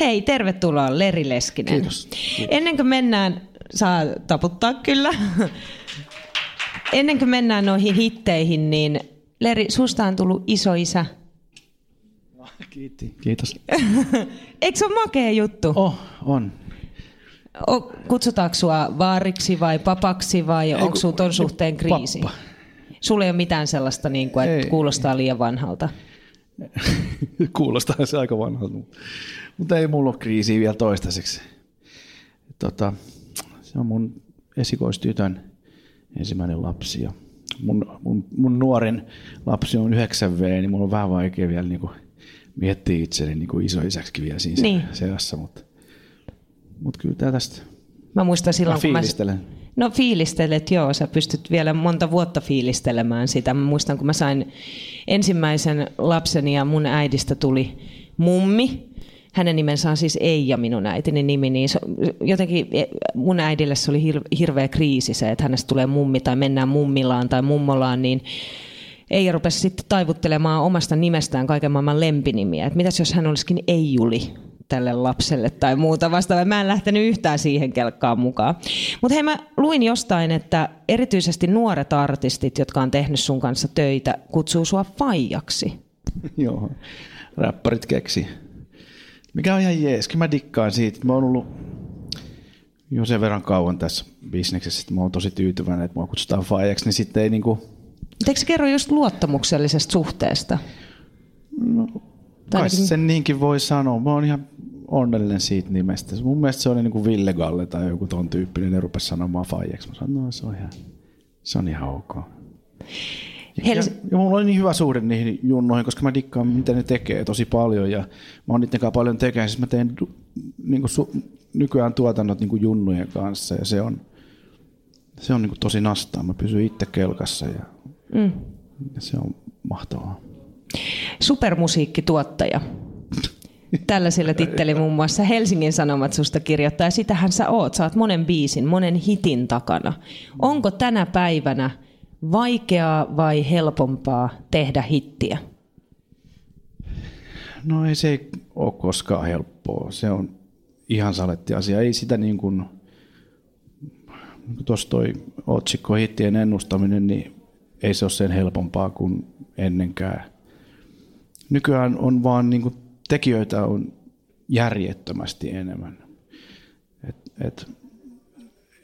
Hei, tervetuloa Leri Leskinen. Kiitos. Ennen kuin mennään, saa taputtaa kyllä. Ennen kuin mennään noihin hitteihin, niin Leri, susta on tullut isoisä. Kiitti. Kiitos. Eikö se ole makea juttu? Oh, on. O, kutsutaanko sua vaariksi vai papaksi vai onko kun- sun ton suhteen kriisi? pappa. Sulla ei ole mitään sellaista, niin kuin, että Ei. kuulostaa liian vanhalta. Kuulostaa se aika vanhalta. Mutta- Mutta ei mulla ole kriisiä vielä toistaiseksi. Tota, se on mun esikoistytön ensimmäinen lapsi. Ja mun, mun, mun nuorin lapsi on 9V, niin mulla on vähän vaikea vielä niin miettiä itseni niin isoisäksi vielä siinä Niin. seassa. Mutta mut kyllä tää tästä. Mä muistan silloin, Mä kun mä... fiilistelen. No fiilistelet, joo. Sä pystyt vielä monta vuotta fiilistelemään sitä. Mä muistan, kun mä sain ensimmäisen lapseni ja mun äidistä tuli mummi. Hänen nimensä on siis Eija, minun äitini nimi. Niin se, jotenkin mun äidille se oli hir- hirveä kriisi se, että hänestä tulee mummi tai mennään mummilaan tai mummolaan, niin Eija rupesi sitten taivuttelemaan omasta nimestään kaiken maailman lempinimiä. Että mitäs jos hän olisikin Eijuli tälle lapselle tai muuta vastaavaa. Mä en lähtenyt yhtään siihen kelkkaan mukaan. Mutta hei, mä luin jostain, että erityisesti nuoret artistit, jotka on tehnyt sun kanssa töitä, kutsuu sua faijaksi. Joo, räppärit keksi. Mikä on ihan jees, kyllä mä dikkaan siitä. Mä oon ollut jo sen verran kauan tässä bisneksessä, että mä oon tosi tyytyväinen, että mua kutsutaan faijaksi, niin sitten ei niinku, eikö se kerro just luottamuksellisesta suhteesta? Tai kai ainakin- sen niinkin voi sanoa. Mä oon ihan onnellinen siitä nimestä. Mun mielestä se oli niinku Ville Galle tai joku ton tyyppinen, ne rupesi sanomaan faijaksi. Mä sanoin, no se on ihan, se on ihan ok. Ja, Hels- ja mulla oli niin hyvä suhde niihin junnoihin, koska mä dikkaan, mitä ne tekee tosi paljon. Ja mä oon niiden kanssa paljon tekemisissä. Mä teen du- niinku su- nykyään tuotannot niinku junnujen kanssa ja se on, se on niinku tosi nastaa. Mä pysyn itse kelkassa ja, Mm. ja se on mahtavaa. Supermusiikkituottaja. Tällaisella titteli muun muassa Helsingin Sanomat susta kirjoittaa. Ja sitähän sä oot. Sä oot monen biisin, monen hitin takana. Onko tänä päivänä vaikeaa vai helpompaa tehdä hittiä? No ei se ole koskaan helppoa. Se on ihan saletti asia. Ei sitä niin kuin, niin tuossa toi otsikko hittien ennustaminen, niin ei se ole sen helpompaa kuin ennenkään. Nykyään on vaan niin kuin tekijöitä on järjettömästi enemmän. Et, et,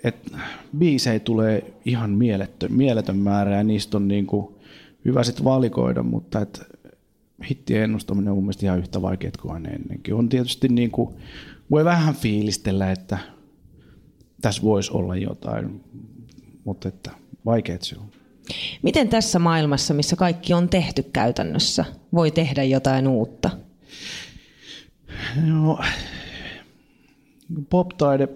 et biisejä tulee ihan mieletön, mieletön määrä ja niistä on niin kuin hyvä sit valikoida, mutta et hittien ennustaminen on mun mielestä ihan yhtä vaikeaa kuin aina ennenkin. On tietysti niin kuin, voi vähän fiilistellä, että tässä voisi olla jotain, mutta että vaikeat se on. Miten tässä maailmassa, missä kaikki on tehty käytännössä, voi tehdä jotain uutta? No, pop-taide,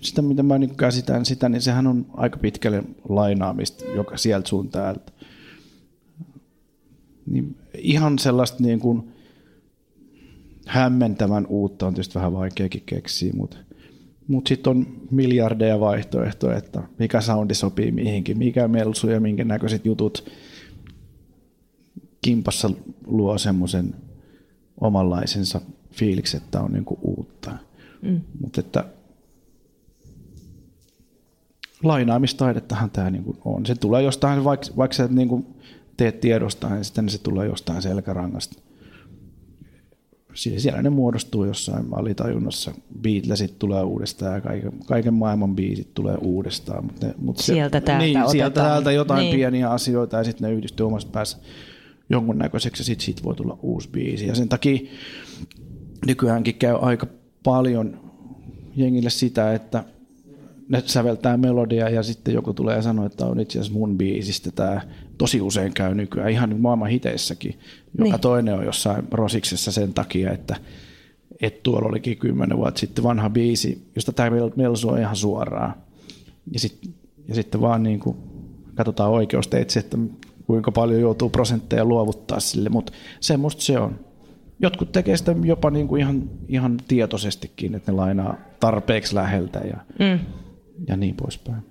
sitä mitä mä niin käsitän sitä, niin sehän on aika pitkälle lainaamista joka sieltä sun täältä. Niin ihan sellaista niin kuin hämmentävän uutta on tietysti vähän vaikeakin keksiä, mutta mutta sitten on miljardeja vaihtoehtoja, että mikä soundi sopii mihinkin, mikä melsu ja minkä näköiset jutut kimpassa luo semmoisen omanlaisensa fiiliksen, että on niinku uutta. Mm. Mutta että lainaamistaidettahan tämä niinku on. Se tulee jostain, vaikka, vaikka sä niinku teet tiedostaan, niin sitten se tulee jostain selkärangasta. Sie- Siellä ne muodostuu jossain alitajunnassa. Beatlesit tulee uudestaan ja kaiken, kaiken maailman biisit tulee uudestaan. Mutta ne, mutta se, Sieltä täältä niin, sieltä otetaan. täältä jotain Niin. niin. pieniä asioita ja sitten ne yhdistyy omassa päässä jonkunnäköiseksi ja sitten siitä voi tulla uusi biisi. Ja sen takia nykyäänkin käy aika paljon jengille sitä, että ne säveltää melodia ja sitten joku tulee ja sanoo, että on itse asiassa mun biisistä tämä tosi usein käy nykyään, ihan maailman hiteissäkin. Joka Niin. niin. toinen on jossain rosiksessa sen takia, että että tuolla olikin kymmenen vuotta sitten vanha biisi, josta tämä Melsu on ihan suoraan. Ja, sit, ja sitten vaan niin kuin katsotaan oikeusteitse, että kuinka paljon joutuu prosentteja luovuttaa sille, mutta semmoista se on. Jotkut tekee sitä jopa niin kuin ihan, ihan tietoisestikin, että ne lainaa tarpeeksi läheltä ja, mm. Ja niin poispäin.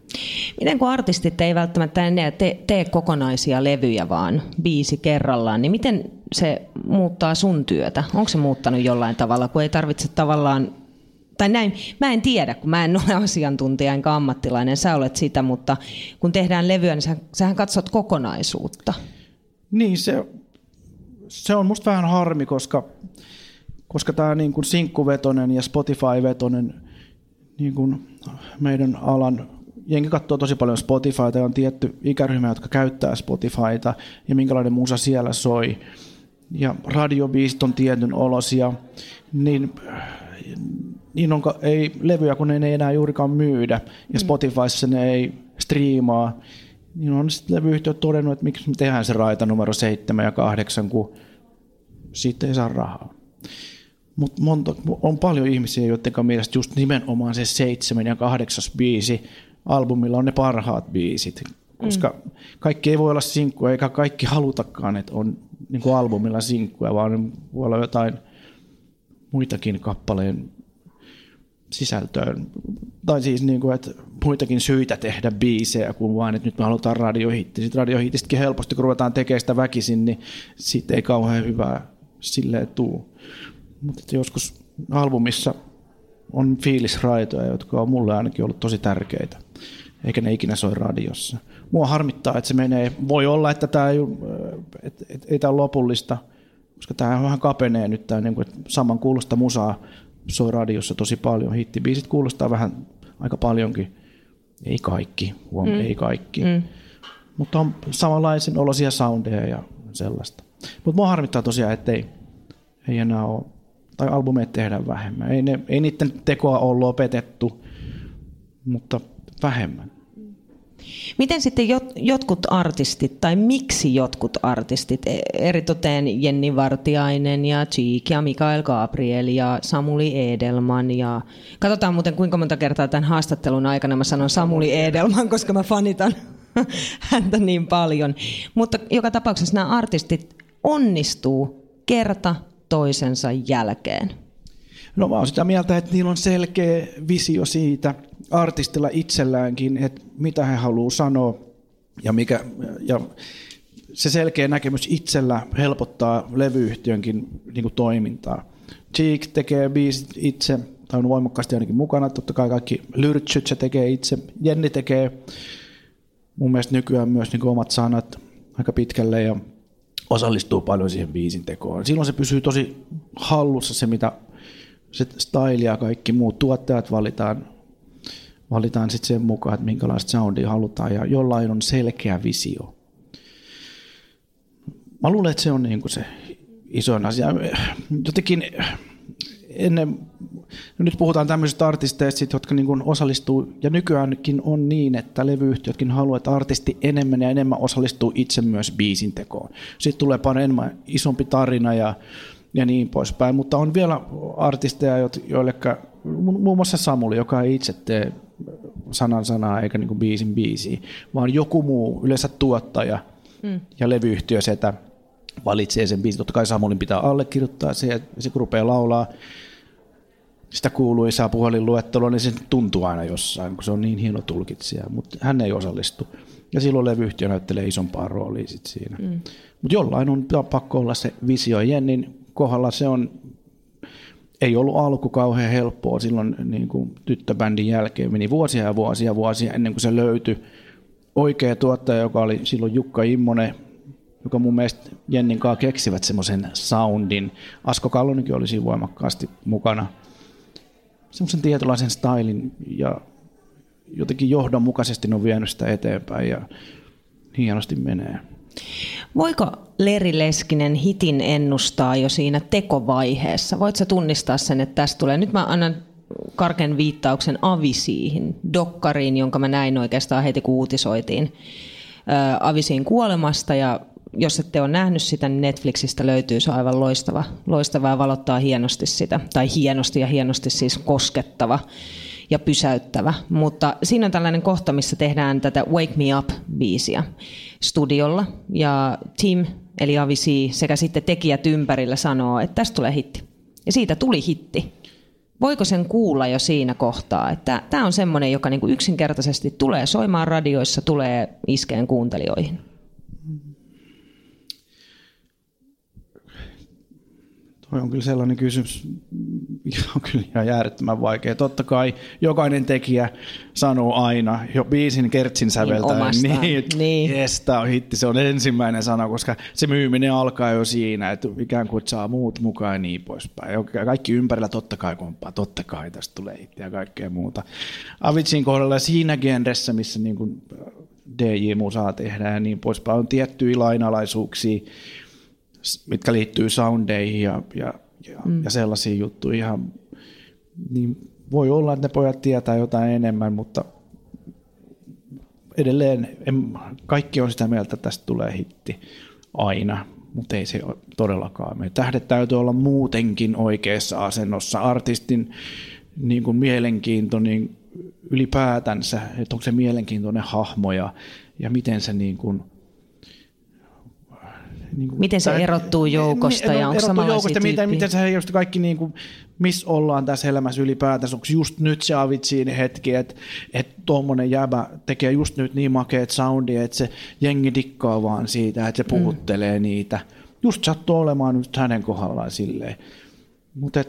Miten kun artistit ei välttämättä enää tee, tee kokonaisia levyjä, vaan biisi kerrallaan, niin miten se muuttaa sun työtä? Onko se muuttanut jollain tavalla, kun ei tarvitse tavallaan tai näin, mä en tiedä, kun mä en ole asiantuntija enkä ammattilainen, sä olet sitä, mutta kun tehdään levyä, niin sä, sähän katsot kokonaisuutta. Niin, se, se on musta vähän harmi, koska, koska tämä niin kuin sinkkuvetonen ja Spotify-vetonen niin kuin meidän alan jengi katsoo tosi paljon Spotifyta ja on tietty ikäryhmä, jotka käyttää Spotifyta ja minkälainen musa siellä soi. Ja radiobiisit on tietyn olosia, niin niin on, ei levyjä, kun ne ei enää juurikaan myydä, ja mm. Spotifyssa ne ei striimaa, niin on sitten levyyhtiöt todennut, että miksi me tehdään se raita numero 7 ja 8, kun siitä ei saa rahaa. Mutta on paljon ihmisiä, joiden mielestä just nimenomaan se 7 ja 8 biisi albumilla on ne parhaat biisit, koska mm. kaikki ei voi olla sinkkuja, eikä kaikki halutakaan, että on niin kuin albumilla sinkkuja, vaan voi olla jotain muitakin kappaleen sisältöön. Tai siis niin kuin, että muitakin syitä tehdä biisejä kuin vain, että nyt me halutaan radiohitti. Sitten radiohitistäkin helposti, kun ruvetaan tekemään sitä väkisin, niin siitä ei kauhean hyvää silleen tuu. Mutta joskus albumissa on fiilisraitoja, jotka on mulle ainakin ollut tosi tärkeitä, eikä ne ikinä soi radiossa. Mua harmittaa, että se menee, voi olla, että tämä ei, että, että ei tämä ole lopullista, koska tämä vähän kapenee nyt tämä niin kuin, saman kuulosta musaa soi radiossa tosi paljon. Hittibiisit kuulostaa vähän aika paljonkin. Ei kaikki, huom, mm. ei kaikki. Mm. Mutta on samanlaisen olosia soundeja ja sellaista. Mutta mua harmittaa tosiaan, että ei, ei enää ole, tai albumeet tehdään vähemmän. Ei, ne, ei niiden tekoa ole lopetettu, mutta vähemmän. Miten sitten jot, jotkut artistit, tai miksi jotkut artistit, e, eritoten Jenni Vartiainen ja Cheek ja Mikael Gabriel ja Samuli Edelman ja katsotaan muuten kuinka monta kertaa tämän haastattelun aikana mä sanon Samuli Edelman, koska mä fanitan häntä niin paljon. Mutta joka tapauksessa nämä artistit onnistuu kerta toisensa jälkeen. No mä oon sitä mieltä, että niillä on selkeä visio siitä artistilla itselläänkin, että mitä he haluaa sanoa ja, mikä, ja se selkeä näkemys itsellä helpottaa levyyhtiönkin niin toimintaa. Cheek tekee biisit itse, tai on voimakkaasti ainakin mukana, totta kai kaikki lyrtsyt se tekee itse. Jenni tekee mun mielestä nykyään myös niin omat sanat aika pitkälle ja osallistuu paljon siihen biisin tekoon. Silloin se pysyy tosi hallussa se, mitä se style ja kaikki muut tuottajat valitaan, valitaan sitten sen mukaan, että minkälaista soundia halutaan ja jollain on selkeä visio. Mä luulen, että se on niin kuin se isoin asia. Jotenkin ennen, no nyt puhutaan tämmöisistä artisteista, jotka niin kuin osallistuu, ja nykyäänkin on niin, että levyyhtiötkin haluaa, että artisti enemmän ja enemmän osallistuu itse myös biisin tekoon. Sitten tulee paljon enemmän isompi tarina ja ja niin poispäin. Mutta on vielä artisteja, joille muun muassa Samuli, joka ei itse tee sanan sanaa eikä niin kuin biisin biisiä, vaan joku muu, yleensä tuottaja mm. ja levyyhtiö setä valitsee sen biisin. Totta kai Samulin pitää allekirjoittaa se, että se kun rupeaa laulaa sitä kuuluisaa puhelinluettelua, niin se tuntuu aina jossain, kun se on niin hieno tulkitsija, mutta hän ei osallistu. Ja silloin levyyhtiö näyttelee isompaa roolia sit siinä. Mm. Mutta jollain on pakko olla se visio. Jennin kohdalla se on, ei ollut alku kauhean helppoa silloin niin kuin tyttöbändin jälkeen. Meni vuosia ja vuosia ja vuosia ennen kuin se löytyi oikea tuottaja, joka oli silloin Jukka Immonen, joka mun mielestä Jennin kanssa keksivät semmoisen soundin. Asko Kallonikin oli siinä voimakkaasti mukana. Semmoisen tietynlaisen stylin ja jotenkin johdonmukaisesti ne on vienyt sitä eteenpäin ja hienosti menee. Voiko Leri Leskinen hitin ennustaa jo siinä tekovaiheessa? Voitko tunnistaa sen, että tästä tulee? Nyt mä annan karken viittauksen Avisiihin, dokkariin, jonka mä näin oikeastaan heti kun uutisoitiin Avisiin kuolemasta ja jos ette ole nähnyt sitä, niin Netflixistä löytyy, se aivan loistava, loistava ja valottaa hienosti sitä, tai hienosti ja hienosti siis koskettava ja pysäyttävä. Mutta siinä on tällainen kohta, missä tehdään tätä Wake Me Up-biisiä studiolla, ja Tim, eli Avisi, sekä sitten tekijät ympärillä sanoo, että tästä tulee hitti. Ja siitä tuli hitti. Voiko sen kuulla jo siinä kohtaa, että tämä on semmoinen, joka niinku yksinkertaisesti tulee soimaan radioissa, tulee iskeen kuuntelijoihin? On kyllä sellainen kysymys, mikä on kyllä ihan järjettömän vaikea. Totta kai jokainen tekijä sanoo aina, jo biisin kertsin säveltäen, Niin, niin, niin. Yes, on hitti, se on ensimmäinen sana, koska se myyminen alkaa jo siinä, että ikään kuin saa muut mukaan ja niin poispäin. Kaikki ympärillä totta kai komppaa, totta kai tästä tulee hitti ja kaikkea muuta. Avicin kohdalla siinä genressä, missä niin kuin DJ-musaa tehdään ja niin poispäin, on tiettyjä lainalaisuuksia, mitkä liittyy soundeihin ja, ja, ja, mm. ja sellaisiin juttuihin. Ihan, niin voi olla, että ne pojat tietää jotain enemmän, mutta edelleen en, kaikki on sitä mieltä, että tästä tulee hitti aina, mutta ei se todellakaan. Me tähdet täytyy olla muutenkin oikeassa asennossa. Artistin niin kuin mielenkiinto niin ylipäätänsä, että onko se mielenkiintoinen hahmo ja, ja miten se niin kuin, niin kuin, miten se tää, erottuu joukosta ja onko samanlaisia joukosta, miten, miten se just kaikki, niin kuin, missä ollaan tässä elämässä ylipäätänsä, onko just nyt se Avitsiin hetki, että et tuommoinen jäbä tekee just nyt niin makeet soundia, että se jengi dikkaa vaan siitä, että se puhuttelee mm. niitä. Just sattuu olemaan nyt hänen kohdallaan silleen. Mutta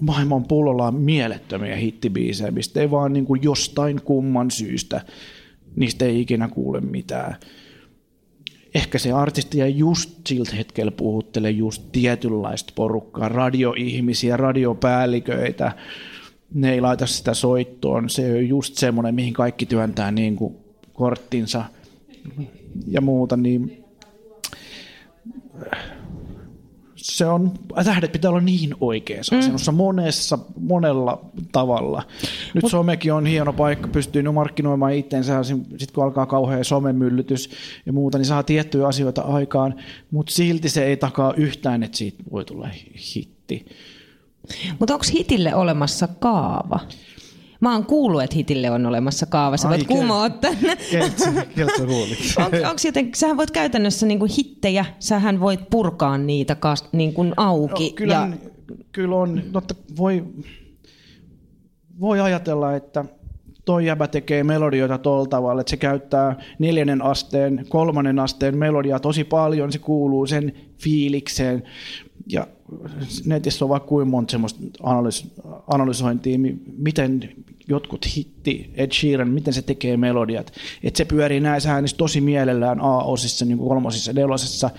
maailman pullolla on mielettömiä hittibiisejä, mistä ei vaan niin kuin jostain kumman syystä, niistä ei ikinä kuule mitään ehkä se artisti ja just siltä hetkellä puhuttelee just tietynlaista porukkaa, radioihmisiä, radiopäälliköitä, ne ei laita sitä soittoon, se on just semmoinen, mihin kaikki työntää niin kuin korttinsa ja muuta, niin se on, tähdet pitää olla niin oikeassa mm. asennossa monessa, monella tavalla. Nyt Mut, somekin on hieno paikka, pystyy nyt markkinoimaan itseensä, sitten kun alkaa kauhean somemyllytys ja muuta, niin saa tiettyjä asioita aikaan, mutta silti se ei takaa yhtään, että siitä voi tulla hitti. Mutta onko hitille olemassa kaava? Mä oon kuullut, että hitille on olemassa kaava. Sä voit kumoa tänne. Onko joten, sähän voit käytännössä niinku hittejä, sähän voit purkaa niitä kas, niinku auki. No, kyllä, ja... kyllä on, totta, voi, voi ajatella, että toi jäbä tekee melodioita tuolla tavalla, että se käyttää neljännen asteen, kolmannen asteen melodiaa tosi paljon, se kuuluu sen fiilikseen. Ja netissä on vaikka kuinka monta semmoista analys- analysointia, miten jotkut hitti Ed Sheeran, miten se tekee melodiat. Että se pyörii näissä äänissä tosi mielellään A-osissa, niin kolmosissa, nelosessa,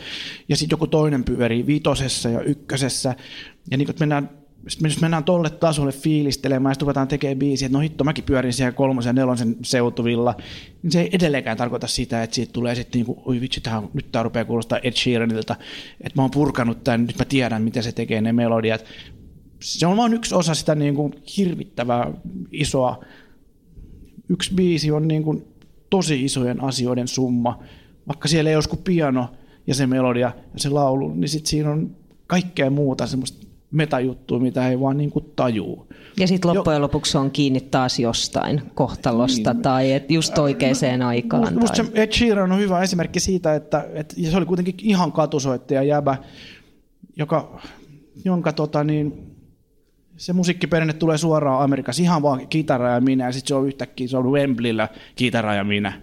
ja sitten joku toinen pyörii vitosessa ja ykkösessä. Ja niin kun mennään jos mennään tolle tasolle fiilistelemään, sitten ruvetaan tekemään biisiä, että no hitto, mäkin pyörin siellä kolmosen ja nelosen seutuvilla, niin se ei edelleenkään tarkoita sitä, että siitä tulee sitten niin kuin, oi vitsi, tähän, nyt tämä rupeaa kuulostaa Ed Sheeranilta, että mä oon purkanut tämän, nyt mä tiedän, miten se tekee ne melodiat se on vain yksi osa sitä niin kuin hirvittävää isoa. Yksi biisi on niin kuin tosi isojen asioiden summa. Vaikka siellä ei olisi piano ja se melodia ja se laulu, niin sitten siinä on kaikkea muuta semmoista metajuttua, mitä ei vaan niin kuin tajuu. Ja sitten loppujen lopuksi on kiinni taas jostain kohtalosta niin. tai et just oikeaan aikaan. Musta tai... Ed Sheeran on hyvä esimerkki siitä, että, että se oli kuitenkin ihan katusoittaja jäbä, joka, jonka tota niin, se musiikkiperinne tulee suoraan Amerikassa, ihan vaan kitara ja minä, ja sitten se on yhtäkkiä, se on Wembleyllä kitara ja minä.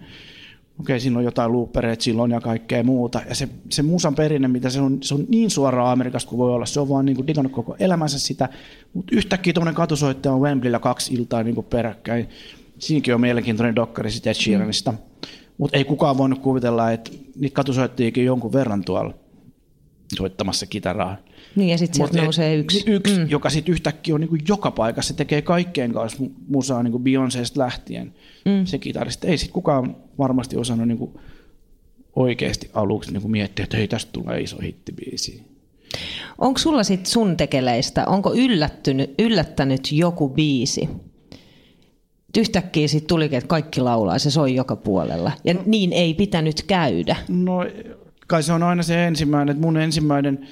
Okei, siinä on jotain loopereita silloin ja kaikkea muuta. Ja se, se musan perinne, mitä se on, se on niin suoraan Amerikasta kuin voi olla. Se on vaan niin kuin digannut koko elämänsä sitä. Mutta yhtäkkiä tuommoinen katusoittaja on Wembleyllä kaksi iltaa niin kuin peräkkäin. Siinäkin on mielenkiintoinen dokkari sitä Sheeranista. Mm. Mutta ei kukaan voinut kuvitella, että niitä katusoittajikin jonkun verran tuolla soittamassa kitaraa. Niin ja sitten sieltä nousee yksi. Yksi, mm. joka sitten yhtäkkiä on niin kuin joka paikassa, se tekee kaikkeen kanssa musaa niin kuin Beyoncésta lähtien. Mm. Se kitaristi. Ei sitten kukaan varmasti osannut niin kuin oikeasti aluksi niin kuin miettiä, että hei tästä tulee iso hittibiisi. Onko sulla sitten sun tekeleistä, onko yllättynyt, yllättänyt joku biisi? Yhtäkkiä sitten tulikin, että kaikki laulaa, se soi joka puolella. Ja no, niin ei pitänyt käydä. No kai se on aina se ensimmäinen, että mun ensimmäinen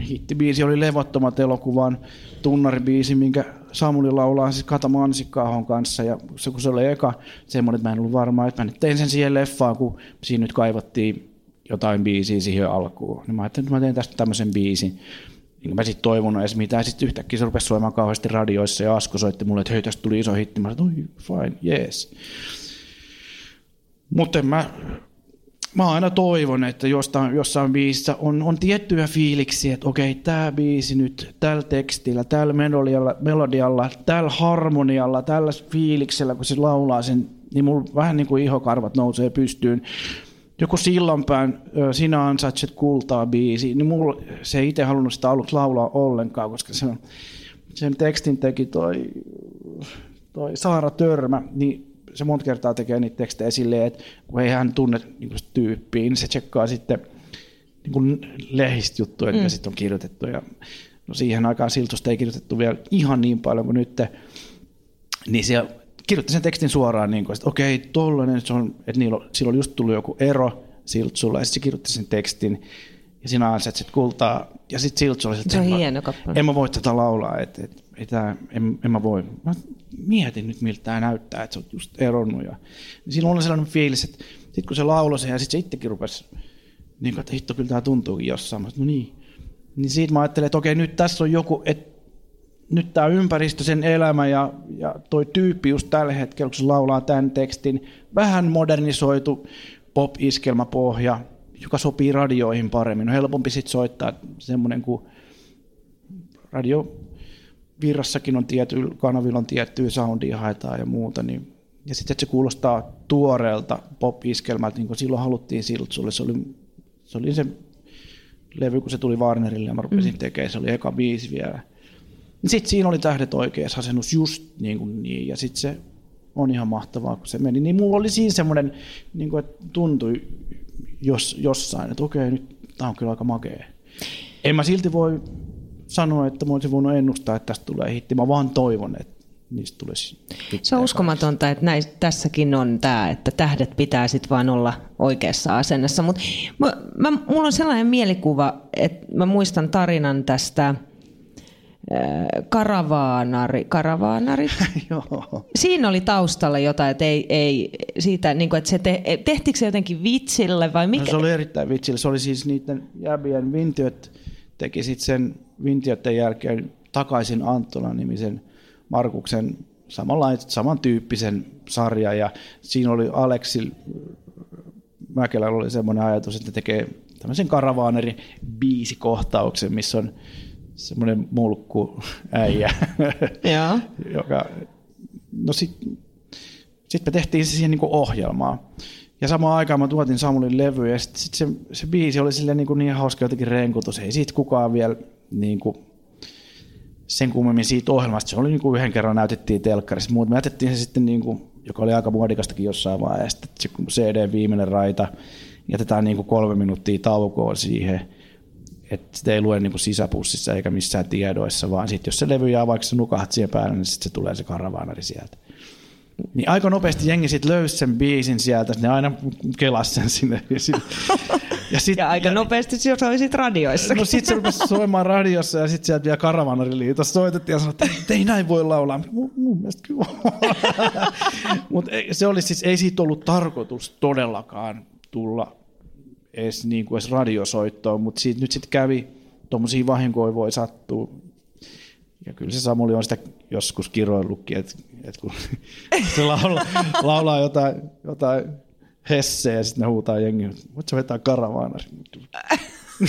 hittibiisi oli Levottomat elokuvan tunnaribiisi, minkä Samuli laulaa siis Kata Mansikkaahon kanssa. Ja se, kun se oli eka semmoinen, että mä en ollut varma, että mä nyt tein sen siihen leffaan, kun siinä nyt kaivattiin jotain biisiä siihen alkuun. Niin mä ajattelin, että mä teen tästä tämmöisen biisin. Niin mä sitten toivonut edes mitään. Sitten yhtäkkiä se rupesi soimaan kauheasti radioissa ja Asko soitti mulle, että hei, tästä tuli iso hitti. Mä sanoin, fine, yes. Mutta mä mä aina toivon, että jostain, jossain biisissä on, on tiettyjä fiiliksiä, että okei, tämä biisi nyt tällä tekstillä, tällä melodialla, melodialla, tällä harmonialla, tällä fiiliksellä, kun se laulaa sen, niin mulla vähän niin kuin ihokarvat nousee pystyyn. Joku sillanpään Sinä ansaitset kultaa biisi, niin mulla, se ei itse halunnut sitä aluksi laulaa ollenkaan, koska se, sen tekstin teki toi, toi Saara Törmä, niin se monta kertaa tekee niitä tekstejä silleen, että kun ei hän tunne niin tyyppiä, niin se tsekkaa sitten niin kuin lehdistä juttuja, mitä mm. sitten on kirjoitettu. Ja, no siihen aikaan Siltusta ei kirjoitettu vielä ihan niin paljon kuin nyt, niin se kirjoitti sen tekstin suoraan, niin kuin, että okei, tollainen, se on, että niillä, sillä oli just tullut joku ero Siltsulla, ja sitten se kirjoitti sen tekstin, ja sinä ansaitset kultaa, ja sitten Siltsu oli, että se on hieno kappale. En mä voi tätä laulaa, että, että ei tää, en, en mä voi. Mä mietin nyt, miltä tämä näyttää, että sä oot just eronnut. Ja, niin silloin oli sellainen fiilis, että sitten kun se lauloi sen ja sitten se itsekin rupesi, niin että hitto, kyllä tämä tuntuukin jossain. Mä no niin. Niin siitä mä ajattelin, että okei, nyt tässä on joku, että nyt tämä ympäristö, sen elämä ja, ja toi tyyppi just tällä hetkellä, kun se laulaa tämän tekstin, vähän modernisoitu pop-iskelmäpohja, joka sopii radioihin paremmin. On helpompi sitten soittaa semmoinen kuin radio virrassakin on tietty, kanavilla on tiettyä soundia haetaan ja muuta, niin ja sitten se kuulostaa tuoreelta pop-iskelmältä, niin kuin silloin haluttiin Siltsulle. Se oli, se oli se levy, kun se tuli Warnerille ja mä rupesin mm. tekemään, se oli eka biisi vielä. Sitten siinä oli tähdet oikeassa asennus just niin kuin niin, ja sitten se on ihan mahtavaa, kun se meni. Niin mulla oli siinä semmoinen, niin kuin, että tuntui jos, jossain, että okei, nyt tämä on kyllä aika makea. En mä silti voi sanoa, että mä olisin voinut ennustaa, että tästä tulee hitti. Mä vaan toivon, että niistä tulisi Se on uskomatonta, että näis, tässäkin on tämä, että tähdet pitää sitten vaan olla oikeassa asennessa. Mutta mä, mä, mulla on sellainen mielikuva, että mä muistan tarinan tästä äh, karavaanari, karavaanarit. Siinä oli taustalla jotain, että ei, ei siitä, niin kuin, että se te, tehtikö se jotenkin vitsille vai mikä? No, se oli erittäin vitsille. Se oli siis niiden jäbien vintiöt teki sitten sen Vintioiden jälkeen takaisin Anttola-nimisen Markuksen samanlaisen, samantyyppisen sarja ja siinä oli Aleksi Mäkelällä oli semmoinen ajatus, että tekee tämmöisen karavaaneri biisikohtauksen, missä on semmoinen mulkku äijä, joka, no sitten sit me tehtiin se siihen niin ohjelmaa. Ja samaan aikaan mä tuotin Samulin levy ja sitten sit se, se biisi oli sille niin, niin hauska jotenkin renkutus. Ei siitä kukaan vielä niin kuin, sen kummemmin siitä ohjelmasta. Se oli niin kuin yhden kerran näytettiin telkkarissa, mutta me jätettiin se sitten, niin kuin, joka oli aika muodikastakin jossain vaiheessa, se CD viimeinen raita, jätetään niin kuin kolme minuuttia taukoa siihen, että sitä ei lue niin kuin sisäpussissa eikä missään tiedoissa, vaan sitten jos se levy jää vaikka se nukahat siihen päälle, niin sitten se tulee se karavaanari sieltä. Niin aika nopeasti jengi sitten löysi sen biisin sieltä, ne aina kelas sen sinne. Ja, sit, ja, sit, ja aika ja, nopeasti se soi sit radioissa. No sitten se rupesi soimaan radiossa ja sitten sieltä vielä Karavanariliitossa soitettiin ja sanoi, että ei näin voi laulaa. Mun, mun mielestä kyllä Mutta se oli siis, ei siitä ollut tarkoitus todellakaan tulla edes, niin kuin edes radiosoittoon, mutta siitä nyt sitten kävi, tuommoisia vahinkoja voi sattua. Ja kyllä se Samuli on sitä joskus kiroillutkin, että, että kun se laulaa, laulaa jotain, jotain hesseä ja sitten ne huutaa jengi, voit sä vetää karavaanari?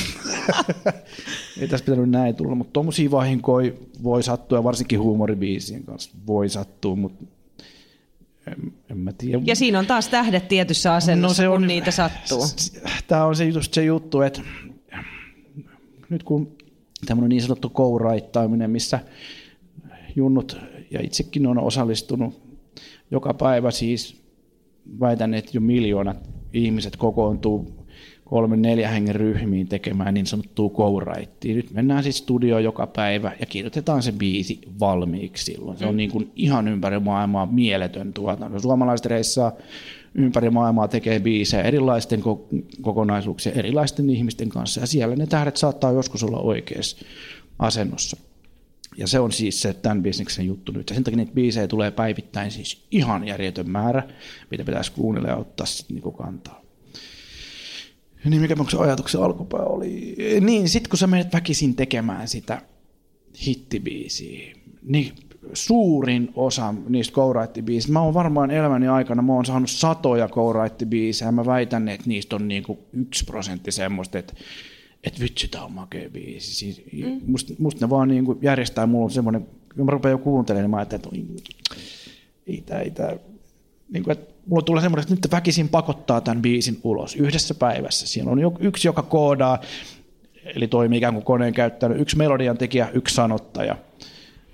Ei tässä pitänyt näin tulla, mutta tuommoisia vahinkoja voi sattua, varsinkin huumoribiisien kanssa voi sattua, mutta en, en mä tiedä. Ja siinä on taas tähdet tietyssä asennossa, no se on, kun niitä sattuu. Tämä on se just se juttu, että nyt kun tämmöinen niin sanottu kouraittaaminen, missä junnut ja itsekin on osallistunut joka päivä siis, väitän, että jo miljoonat ihmiset kokoontuu kolmen neljä hengen ryhmiin tekemään niin sanottua kouraittia. Nyt mennään siis studioon joka päivä ja kirjoitetaan se biisi valmiiksi silloin. Se on niin kuin ihan ympäri maailmaa mieletön tuotanto. Suomalaiset reissaa ympäri maailmaa tekee biisejä erilaisten kokonaisuuksien, erilaisten ihmisten kanssa. Ja siellä ne tähdet saattaa joskus olla oikeassa asennossa. Ja se on siis se tämän bisneksen juttu nyt. Ja sen takia niitä biisejä tulee päivittäin siis ihan järjetön määrä, mitä pitäisi kuunnella ja ottaa sitten niin kantaa. Niin mikä mun ajatuksen alkupää oli? Niin, sit kun sä menet väkisin tekemään sitä hittibiisiä, niin suurin osa niistä kouraittibiisistä, mä oon varmaan elämäni aikana, mä oon saanut satoja kouraittibiisejä, mä väitän, että niistä on niinku yksi prosentti semmoista, että että vitsi, tää on makea biisi. Siis, mm. musta, musta ne vaan niinku järjestää mulla semmoinen, kun mä rupean jo kuuntelemaan, niin mä ajattelen, että ei tää, ei tää, niin kuin, että mulla tulee semmoinen, että nyt väkisin pakottaa tämän biisin ulos yhdessä päivässä. Siinä on yksi, joka koodaa, eli toimii ikään kuin koneen käyttänyt, yksi melodian tekijä, yksi sanottaja.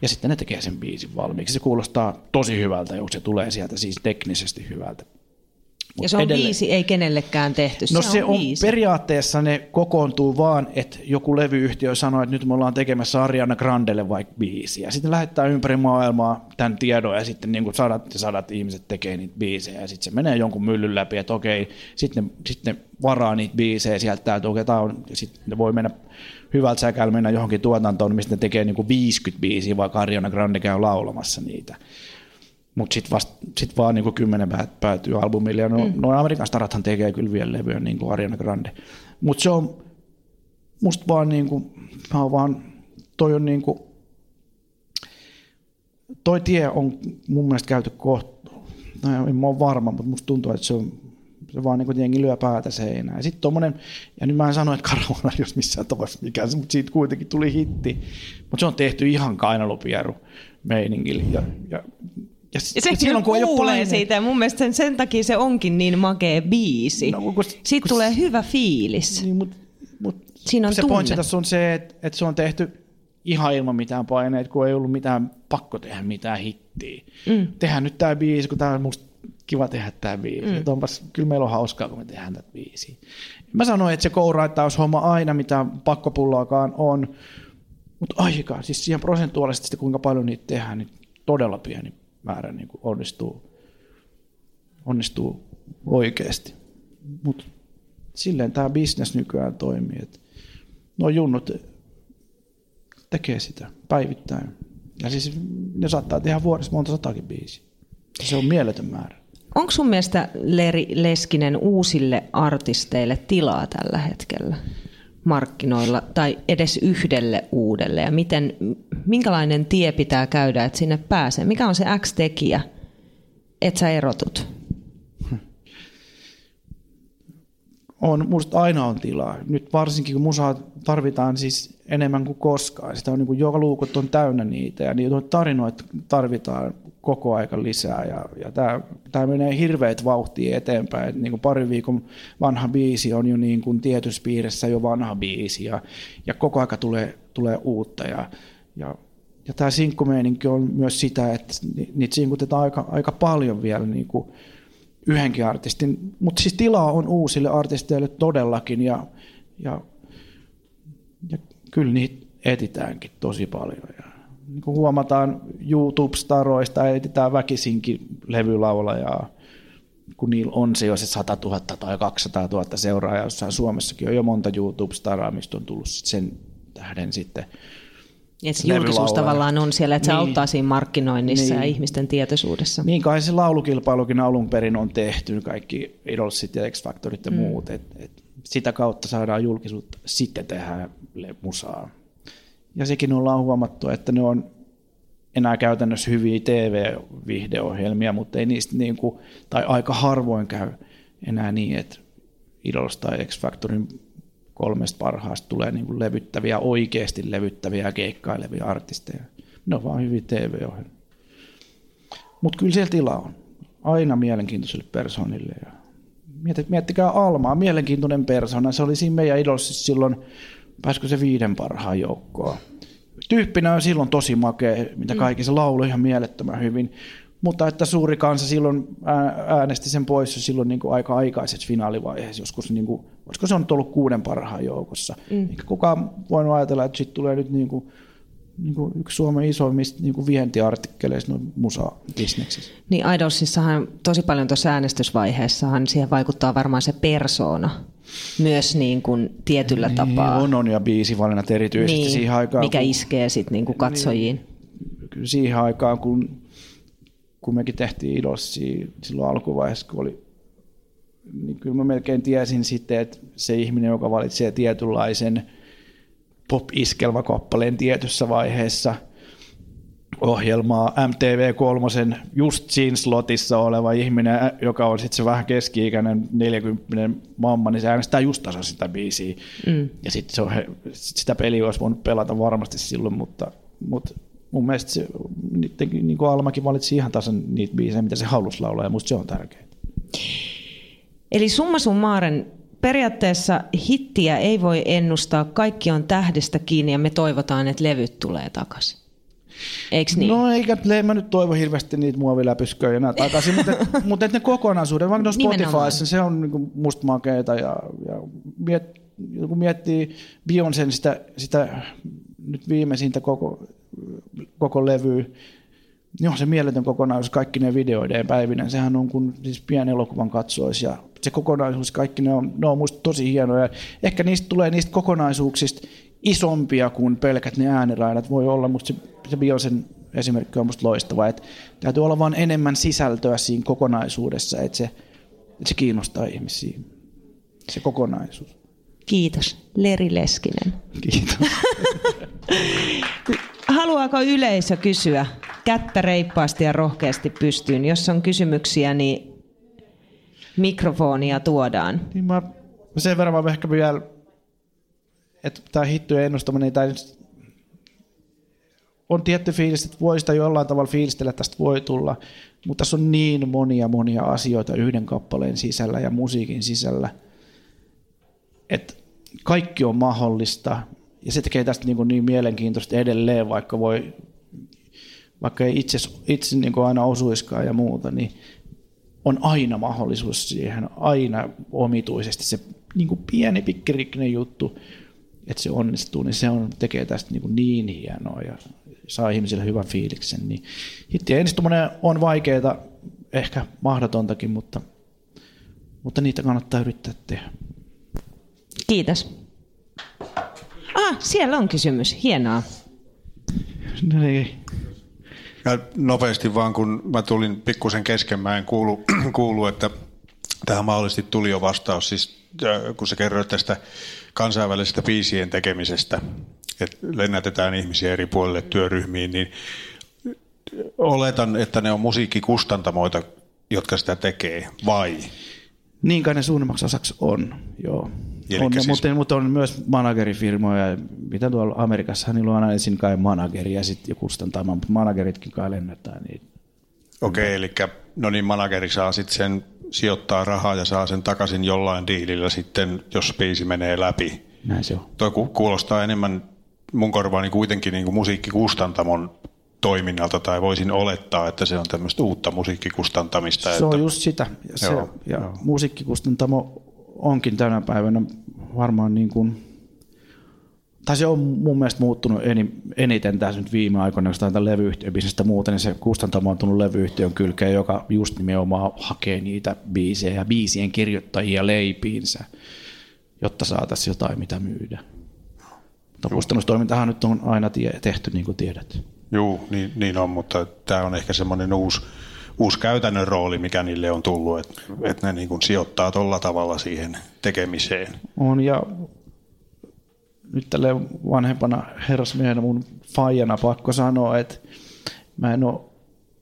Ja sitten ne tekee sen biisin valmiiksi. Se kuulostaa tosi hyvältä, jos se tulee sieltä siis teknisesti hyvältä. Mut ja se on edelleen. viisi, ei kenellekään tehty. No se, se on, on periaatteessa ne kokoontuu vaan, että joku levyyhtiö sanoo, että nyt me ollaan tekemässä Ariana Grandelle vaikka biisiä. Sitten lähettää ympäri maailmaa tämän tiedon ja sitten niin sadat ja sadat ihmiset tekee niitä biisejä. Ja sitten se menee jonkun myllyn läpi, että okei, sitten sitten varaa niitä biisejä sieltä, että okei, tämä on, sitten ne voi mennä hyvältä säkällä mennä johonkin tuotantoon, mistä ne tekee niin kuin 50 biisiä, vaikka Ariana Grande käy laulamassa niitä. Mutta sitten sit vaan niinku kymmenen päätyy albumille. Ja no, mm. no Amerikan starathan tekee kyllä vielä levyä, niin kuin Ariana Grande. Mutta se on musta vaan niin kuin, mä oon vaan, toi on niin kuin, toi tie on mun mielestä käyty kohta, no en mä ole varma, mutta musta tuntuu, että se on se vaan niin jengi lyö päätä seinään. Ja sitten tommonen, ja nyt mä en sano, että Caravana jos missään tapauksessa mikään, mutta siitä kuitenkin tuli hitti. Mutta se on tehty ihan kainalopieru meiningillä. Ja, ja ja, ja se silloin, kun kuulee siitä, ja mun mielestä sen, sen takia se onkin niin makea biisi. No, kun, Siitä kun, tulee hyvä fiilis. Niin, mut, mut Siinä on se pointti tässä on se, että, että se on tehty ihan ilman mitään paineita, kun ei ollut mitään pakko tehdä mitään hittiä. Mm. Tehdään nyt tämä biisi, kun tämä on musta kiva tehdä tämä biisi. Mm. onpas, kyllä meillä on hauskaa, kun me tehdään tätä biisiä. Mä sanoin, että se homma aina, mitä pakkopullaakaan on, mutta aika, siis siihen prosentuaalisesti kuinka paljon niitä tehdään, niin todella pieni määrä niin kuin onnistuu, onnistuu oikeasti. Mutta silleen tämä bisnes nykyään toimii, että nuo junnut tekee sitä päivittäin. Ja siis ne saattaa tehdä vuodessa monta satakin biisiä. Se on mieletön määrä. Onko sun mielestä Leri Leskinen uusille artisteille tilaa tällä hetkellä markkinoilla tai edes yhdelle uudelle? Ja miten, minkälainen tie pitää käydä, että sinne pääsee? Mikä on se X-tekijä, että sä erotut? On, musta aina on tilaa. Nyt varsinkin kun musaa tarvitaan siis enemmän kuin koskaan. Sitä on niin kuin, joka luukut on täynnä niitä ja niitä tarinoita tarvitaan koko aika lisää. Ja, ja tämä, tämä menee hirveät vauhtia eteenpäin. Et niin kuin pari viikon vanha biisi on jo niin kuin tietyssä piirissä jo vanha biisi ja, ja koko aika tulee, tulee uutta. Ja, ja, ja tämä sinkkumeininki on myös sitä, että niitä sinkutetaan aika, aika paljon vielä niin kuin yhdenkin artistin. Mutta siis tilaa on uusille artisteille todellakin ja, ja, ja kyllä niitä etitäänkin tosi paljon. Ja niin kuin huomataan YouTube-staroista, etsitään väkisinkin levylaulajaa, kun niillä on se jo se 100 000 tai 200 000 seuraajaa, jossain Suomessakin on jo monta YouTube-staraa, mistä on tullut sen tähden sitten että julkisuus tavallaan on siellä, että se niin. auttaa siinä markkinoinnissa niin. ja ihmisten tietoisuudessa. Niin kai se laulukilpailukin alun perin on tehty, kaikki Idolsit ja X-Factorit ja mm. muut. Et, et sitä kautta saadaan julkisuutta, sitten tehdään musaa. Ja sekin ollaan huomattu, että ne on enää käytännössä hyviä TV-vihdeohjelmia, mutta ei niistä niin kuin, tai aika harvoin käy enää niin, että Idols tai X-Factorin kolmesta parhaasta tulee niin kuin levyttäviä, oikeasti levyttäviä ja keikkailevia artisteja. Ne on vaan hyviä TV-ohjelmia. Mutta kyllä siellä tila on. Aina mielenkiintoisille persoonille. Ja miettikää Almaa, mielenkiintoinen persona. Se oli siinä meidän Idolsissa silloin pääsikö se viiden parhaan joukkoon. Tyyppinä on silloin tosi makea, mitä mm. kaikki se laulu ihan mielettömän hyvin. Mutta että suuri kansa silloin äänesti sen pois silloin niin kuin aika aikaisessa finaalivaiheessa, joskus niin kuin, olisiko se on ollut kuuden parhaan joukossa. Mm. Eikä kukaan voinut ajatella, että sitten tulee nyt niin kuin niin kuin yksi Suomen isoimmista niin kuin vientiartikkeleista no, musa-bisneksissä. Niin Idolsissahan tosi paljon tuossa äänestysvaiheessahan siihen vaikuttaa varmaan se persoona myös niin kuin tietyllä niin, tapaa. On, on ja biisivalinnat erityisesti niin, siihen aikaan. mikä kun, iskee sitten niin kuin katsojiin. Niin, kyllä siihen aikaan, kun, kun mekin tehtiin Idolsia silloin alkuvaiheessa, kun oli niin kyllä mä melkein tiesin sitten, että se ihminen, joka valitsee tietynlaisen pop-iskelmäkappaleen tietyssä vaiheessa ohjelmaa, MTV3 just siinä slotissa oleva ihminen, joka on sitten se vähän keski-ikäinen 40 mamma, niin se äänestää just tasan sitä biisiä. Mm. Ja sitten se on, sitä peliä olisi voinut pelata varmasti silloin, mutta, mutta mun mielestä se, niin kuin Almakin valitsi ihan tasan niitä biisejä, mitä se halusi laulaa, ja musta se on tärkeää. Eli summa summaaren periaatteessa hittiä ei voi ennustaa, kaikki on tähdestä kiinni ja me toivotaan, että levyt tulee takaisin. Eiks niin? No eikä mä nyt toivo hirveästi niitä muoviläpysköjä enää takaisin, mutta, mutta et ne kokonaisuuden, vaikka Spotifyssa se on niin musta makeeta ja, ja miet, kun miettii Beyoncén sitä, sitä nyt viimeisintä koko, koko levyä, niin on se mieletön kokonaisuus, kaikki ne videoiden päivinen, sehän on kuin siis pieni elokuvan katsoisi ja se kokonaisuus, kaikki ne on, ne on musta tosi hienoja. Ehkä niistä tulee niistä kokonaisuuksista isompia kuin pelkät ne ääniraidat voi olla, mutta se, se Biosen esimerkki on musta loistava, että täytyy olla vaan enemmän sisältöä siinä kokonaisuudessa, että se, että se kiinnostaa ihmisiä, se kokonaisuus. Kiitos, Leri Leskinen. Kiitos. Haluaako yleisö kysyä kättä reippaasti ja rohkeasti pystyyn? Jos on kysymyksiä, niin mikrofonia tuodaan. Niin mä sen verran vaan ehkä vielä, että tämä hittojen ennustaminen tai on tietty fiilis, että voi sitä jollain tavalla fiilistellä, tästä voi tulla, mutta tässä on niin monia monia asioita yhden kappaleen sisällä ja musiikin sisällä, että kaikki on mahdollista ja se tekee tästä niin, niin mielenkiintoista edelleen, vaikka voi vaikka ei itse, itse niin kuin aina osuiskaan ja muuta, niin on aina mahdollisuus siihen, aina omituisesti se niin kuin pieni pikkirikkinen juttu, että se onnistuu, niin se on, tekee tästä niin, kuin niin hienoa ja saa ihmisille hyvän fiiliksen. Niin hittien onnistuminen on vaikeaa, ehkä mahdotontakin, mutta, mutta niitä kannattaa yrittää tehdä. Kiitos. Ah, siellä on kysymys. Hienoa. No niin. Ja nopeasti vaan, kun mä tulin pikkusen kesken, mä en kuulu, kuulu, että tähän mahdollisesti tuli jo vastaus, siis kun sä kerroit tästä kansainvälisestä biisien tekemisestä, että lennätetään ihmisiä eri puolille työryhmiin, niin oletan, että ne on musiikkikustantamoita, jotka sitä tekee, vai? Niin kai ne suurimmaksi osaksi on, joo. On, siis... mutta, mutta, on myös managerifirmoja, mitä tuolla Amerikassa, niillä on aina ensin kai manageri ja sitten joku kustantaa, mutta manageritkin kai lennätään. Niin... Okei, okay, eli no niin, manageri saa sitten sen sijoittaa rahaa ja saa sen takaisin jollain diilillä sitten, jos biisi menee läpi. Näin se on. Toi kuulostaa enemmän mun korvaani kuitenkin niin kuin musiikkikustantamon toiminnalta, tai voisin olettaa, että se on tämmöistä uutta musiikkikustantamista. Se että... on just sitä. Ja, se, joo, ja joo. musiikkikustantamo onkin tänä päivänä varmaan niin kuin, tai se on mun mielestä muuttunut eniten tässä nyt viime aikoina, jos tämän levyyhtiöbisnestä muuten, niin se kustantamo on tullut levyyhtiön kylkeen, joka just nimenomaan hakee niitä biisejä ja biisien kirjoittajia leipiinsä, jotta saataisiin jotain, mitä myydä. Mutta kustannustoimintahan nyt on aina tie, tehty, niin kuin tiedät. Joo, niin, niin on, mutta tämä on ehkä semmoinen uusi, uusi käytännön rooli, mikä niille on tullut, että, että ne niin kuin sijoittaa tuolla tavalla siihen tekemiseen. On, ja nyt tälle vanhempana herrasmiehenä mun faijana pakko sanoa, että mä en ole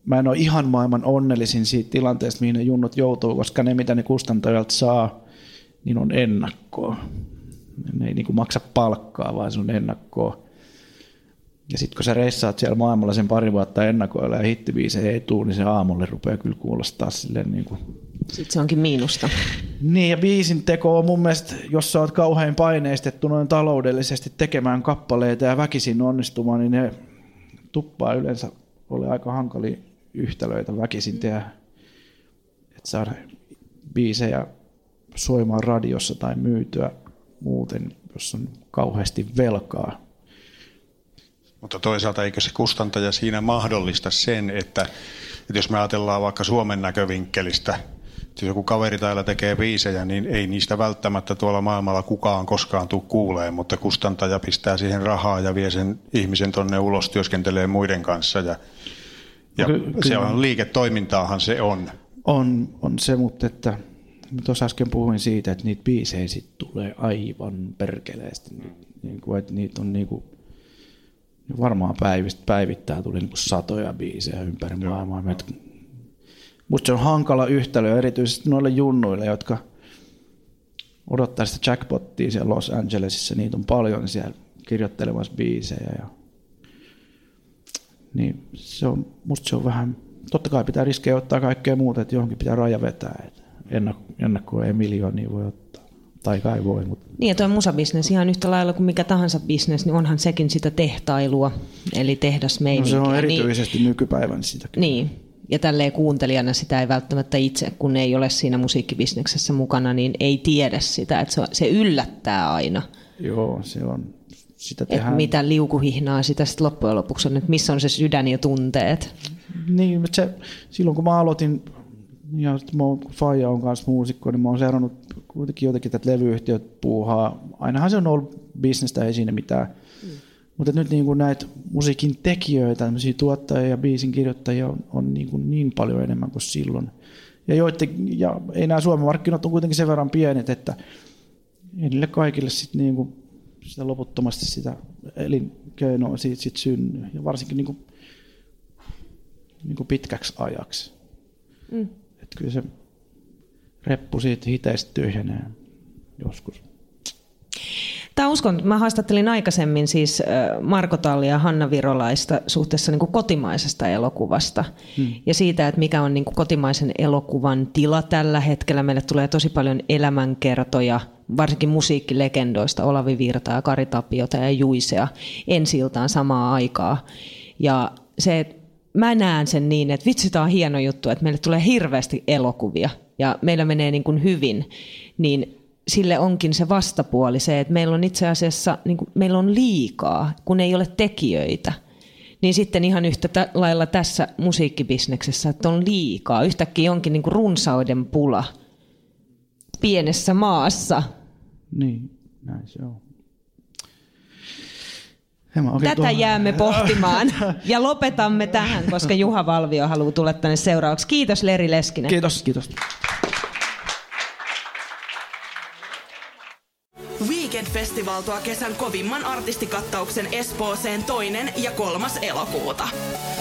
mä en ole ihan maailman onnellisin siitä tilanteesta, mihin ne junnut joutuu, koska ne, mitä ne kustantajat saa, niin on ennakkoa. Ne ei niin kuin maksa palkkaa, vaan se on ennakkoa. Ja sitten kun sä reissaat siellä maailmalla sen pari vuotta ennakoilla ja hittibiisejä ei tule, niin se aamulle rupeaa kyllä kuulostaa silleen niin kuin... Sitten se onkin miinusta. Niin ja biisin teko on mun mielestä, jos sä oot kauhean paineistettu noin taloudellisesti tekemään kappaleita ja väkisin onnistumaan, niin ne tuppaa yleensä ole aika hankalia yhtälöitä väkisin tehdä. Että saada biisejä soimaan radiossa tai myytyä muuten, jos on kauheasti velkaa Mutta toisaalta eikö se kustantaja siinä mahdollista sen, että, että jos me ajatellaan vaikka Suomen näkövinkkelistä, että jos joku kaveri täällä tekee biisejä, niin ei niistä välttämättä tuolla maailmalla kukaan koskaan tule kuuleen, mutta kustantaja pistää siihen rahaa ja vie sen ihmisen tonne ulos työskentelee muiden kanssa ja, ja Ky- se on liiketoimintaahan se on. On, on se, mutta että tuossa äsken puhuin siitä, että niitä biisejä sit tulee aivan perkeleesti. Niin kuin, että niitä on niin kuin, varmaan päivistä päivittää tuli niin satoja biisejä ympäri maailmaa. Musta se on hankala yhtälö erityisesti noille junnuille, jotka odottaa sitä jackpottia siellä Los Angelesissa. Niitä on paljon siellä kirjoittelemassa biisejä. Ja... Niin se on, musta se on vähän, totta kai pitää riskejä ottaa kaikkea muuta, että johonkin pitää raja vetää. Että ennakko, ennakkoa ei miljoonia voi ottaa. Tai kai voi, mutta Niin ja tuo musabisnes ihan yhtä lailla kuin mikä tahansa bisnes, niin onhan sekin sitä tehtailua, eli no tehdasmeininkiä. se on Niin- erityisesti nykypäivän sitä. Niin, ja tälleen kuuntelijana sitä ei välttämättä itse, kun ei ole siinä musiikkibisneksessä mukana, niin ei tiedä sitä, että se, se yllättää aina, Joo, se on. Sitä että tehdään. mitä liukuhihnaa sitä sitten loppujen lopuksi on, että missä on se sydän ja tunteet. Niin, mutta se, silloin kun mä aloitin, ja sit mä oon, kun Faija on kanssa muusikko, niin mä oon seurannut kuitenkin jotenkin tätä levyyhtiöt puuhaa. Ainahan se on ollut bisnestä, ei siinä mitään. Mm. Mutta nyt niin kuin näitä musiikin tekijöitä, tämmöisiä tuottajia ja biisin kirjoittajia on, on niin, kuin niin paljon enemmän kuin silloin. Ja, joitte, ja ei nämä Suomen markkinat on kuitenkin sen verran pienet, että ei niille kaikille sit niin kuin sitä loputtomasti sitä elinkeinoa siitä sit synny. Ja varsinkin niin kuin niin kuin pitkäksi ajaksi. Mm. Kyllä se reppu siitä hiteistä tyhjenee joskus. Tämä uskon, mä haastattelin aikaisemmin siis Marko Tallia ja Hanna Virolaista suhteessa niin kuin kotimaisesta elokuvasta hmm. ja siitä, että mikä on niin kuin kotimaisen elokuvan tila tällä hetkellä. Meille tulee tosi paljon elämänkertoja, varsinkin musiikkilegendoista, Olavi Virtaa, Kari Tapiota ja Juisea ensi iltaan samaa aikaa. Ja se, että mä näen sen niin, että vitsi, tämä on hieno juttu, että meille tulee hirveästi elokuvia ja meillä menee niin kuin hyvin, niin sille onkin se vastapuoli se, että meillä on itse asiassa niin kuin, meillä on liikaa, kun ei ole tekijöitä. Niin sitten ihan yhtä tä- lailla tässä musiikkibisneksessä, että on liikaa. Yhtäkkiä onkin niin kuin runsauden pula pienessä maassa. Niin, näin se on. Mä oikein Tätä tuohon- jäämme pohtimaan ja lopetamme tähän, koska Juha Valvio haluaa tulla tänne seuraavaksi. Kiitos Leri Leskinen. Kiitos, kiitos. Weekend Festival tuo kesän kovimman artistikattauksen Espooseen toinen ja kolmas elokuuta.